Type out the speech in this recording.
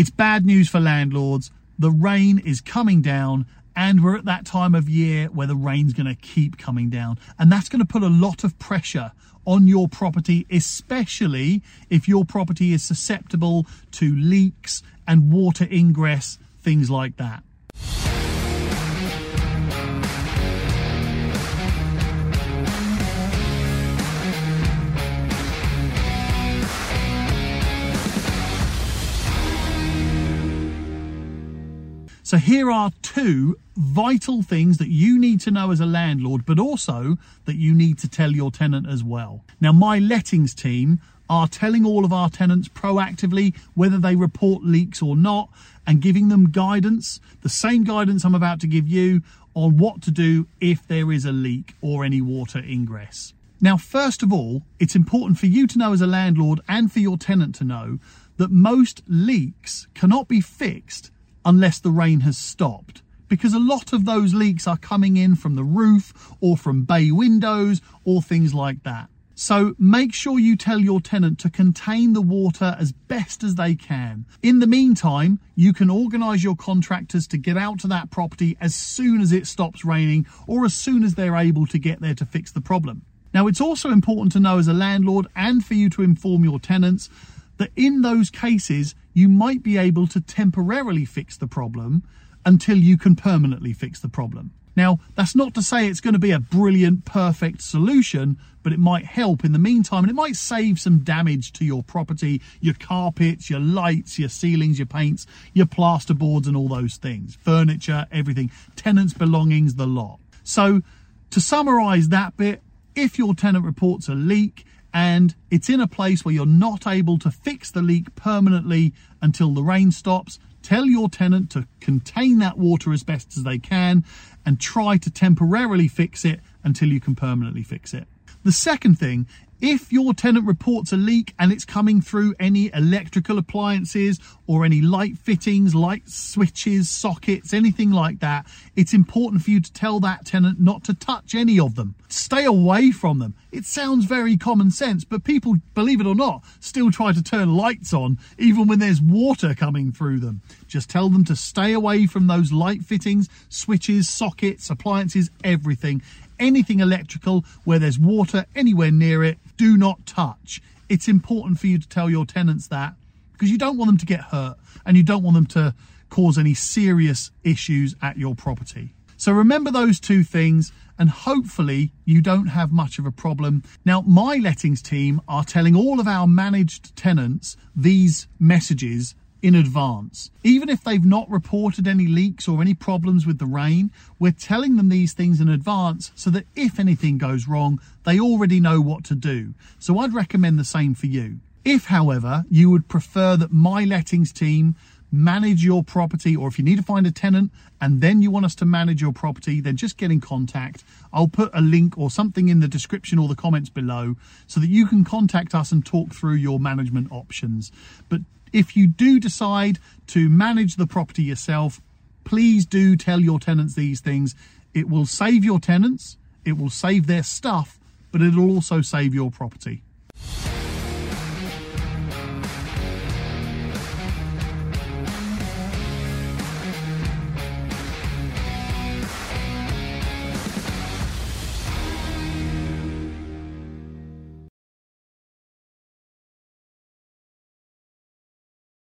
It's bad news for landlords. The rain is coming down and we're at that time of year where the rain's going to keep coming down and that's going to put a lot of pressure on your property especially if your property is susceptible to leaks and water ingress things like that So here are two vital things that you need to know as a landlord, but also that you need to tell your tenant as well. Now, my lettings team are telling all of our tenants proactively whether they report leaks or not and giving them guidance, the same guidance I'm about to give you on what to do if there is a leak or any water ingress. Now, first of all, it's important for you to know as a landlord and for your tenant to know that most leaks cannot be fixed unless the rain has stopped because a lot of those leaks are coming in from the roof or from bay windows or things like that. So make sure you tell your tenant to contain the water as best as they can. In the meantime, you can organise your contractors to get out to that property as soon as it stops raining or as soon as they're able to get there to fix the problem. Now, it's also important to know as a landlord and for you to inform your tenants that in those cases, you might be able to temporarily fix the problem until you can permanently fix the problem. Now, that's not to say it's going to be a brilliant, perfect solution, but it might help in the meantime and it might save some damage to your property, your carpets, your lights, your ceilings, your paints, your plasterboards, and all those things, furniture, everything, tenants' belongings, the lot. So, to summarize that bit, if your tenant reports a leak, and it's in a place where you're not able to fix the leak permanently until the rain stops, tell your tenant to contain that water as best as they can and try to temporarily fix it until you can permanently fix it. The second thing if your tenant reports a leak and it's coming through any electrical appliances or any light fittings, light switches, sockets, anything like that, it's important for you to tell that tenant not to touch any of them. Stay away from them. It sounds very common sense, but people, believe it or not, still try to turn lights on even when there's water coming through them. Just tell them to stay away from those light fittings, switches, sockets, appliances, everything anything electrical where there's water anywhere near it, do not touch. It's important for you to tell your tenants that because you don't want them to get hurt and you don't want them to cause any serious issues at your property. So remember those two things and hopefully you don't have much of a problem. Now, my lettings team are telling all of our managed tenants these messages in advance. Even if they've not reported any leaks or any problems with the rain, we're telling them these things in advance so that if anything goes wrong, they already know what to do. So I'd recommend the same for you. If, however, you would prefer that my lettings team manage your property, or if you need to find a tenant and then you want us to manage your property, then just get in contact. I'll put a link or something in the description or the comments below so that you can contact us and talk through your management options. But if you do decide to manage the property yourself, please do tell your tenants these things. It will save your tenants, it will save their stuff, but it'll also save your property.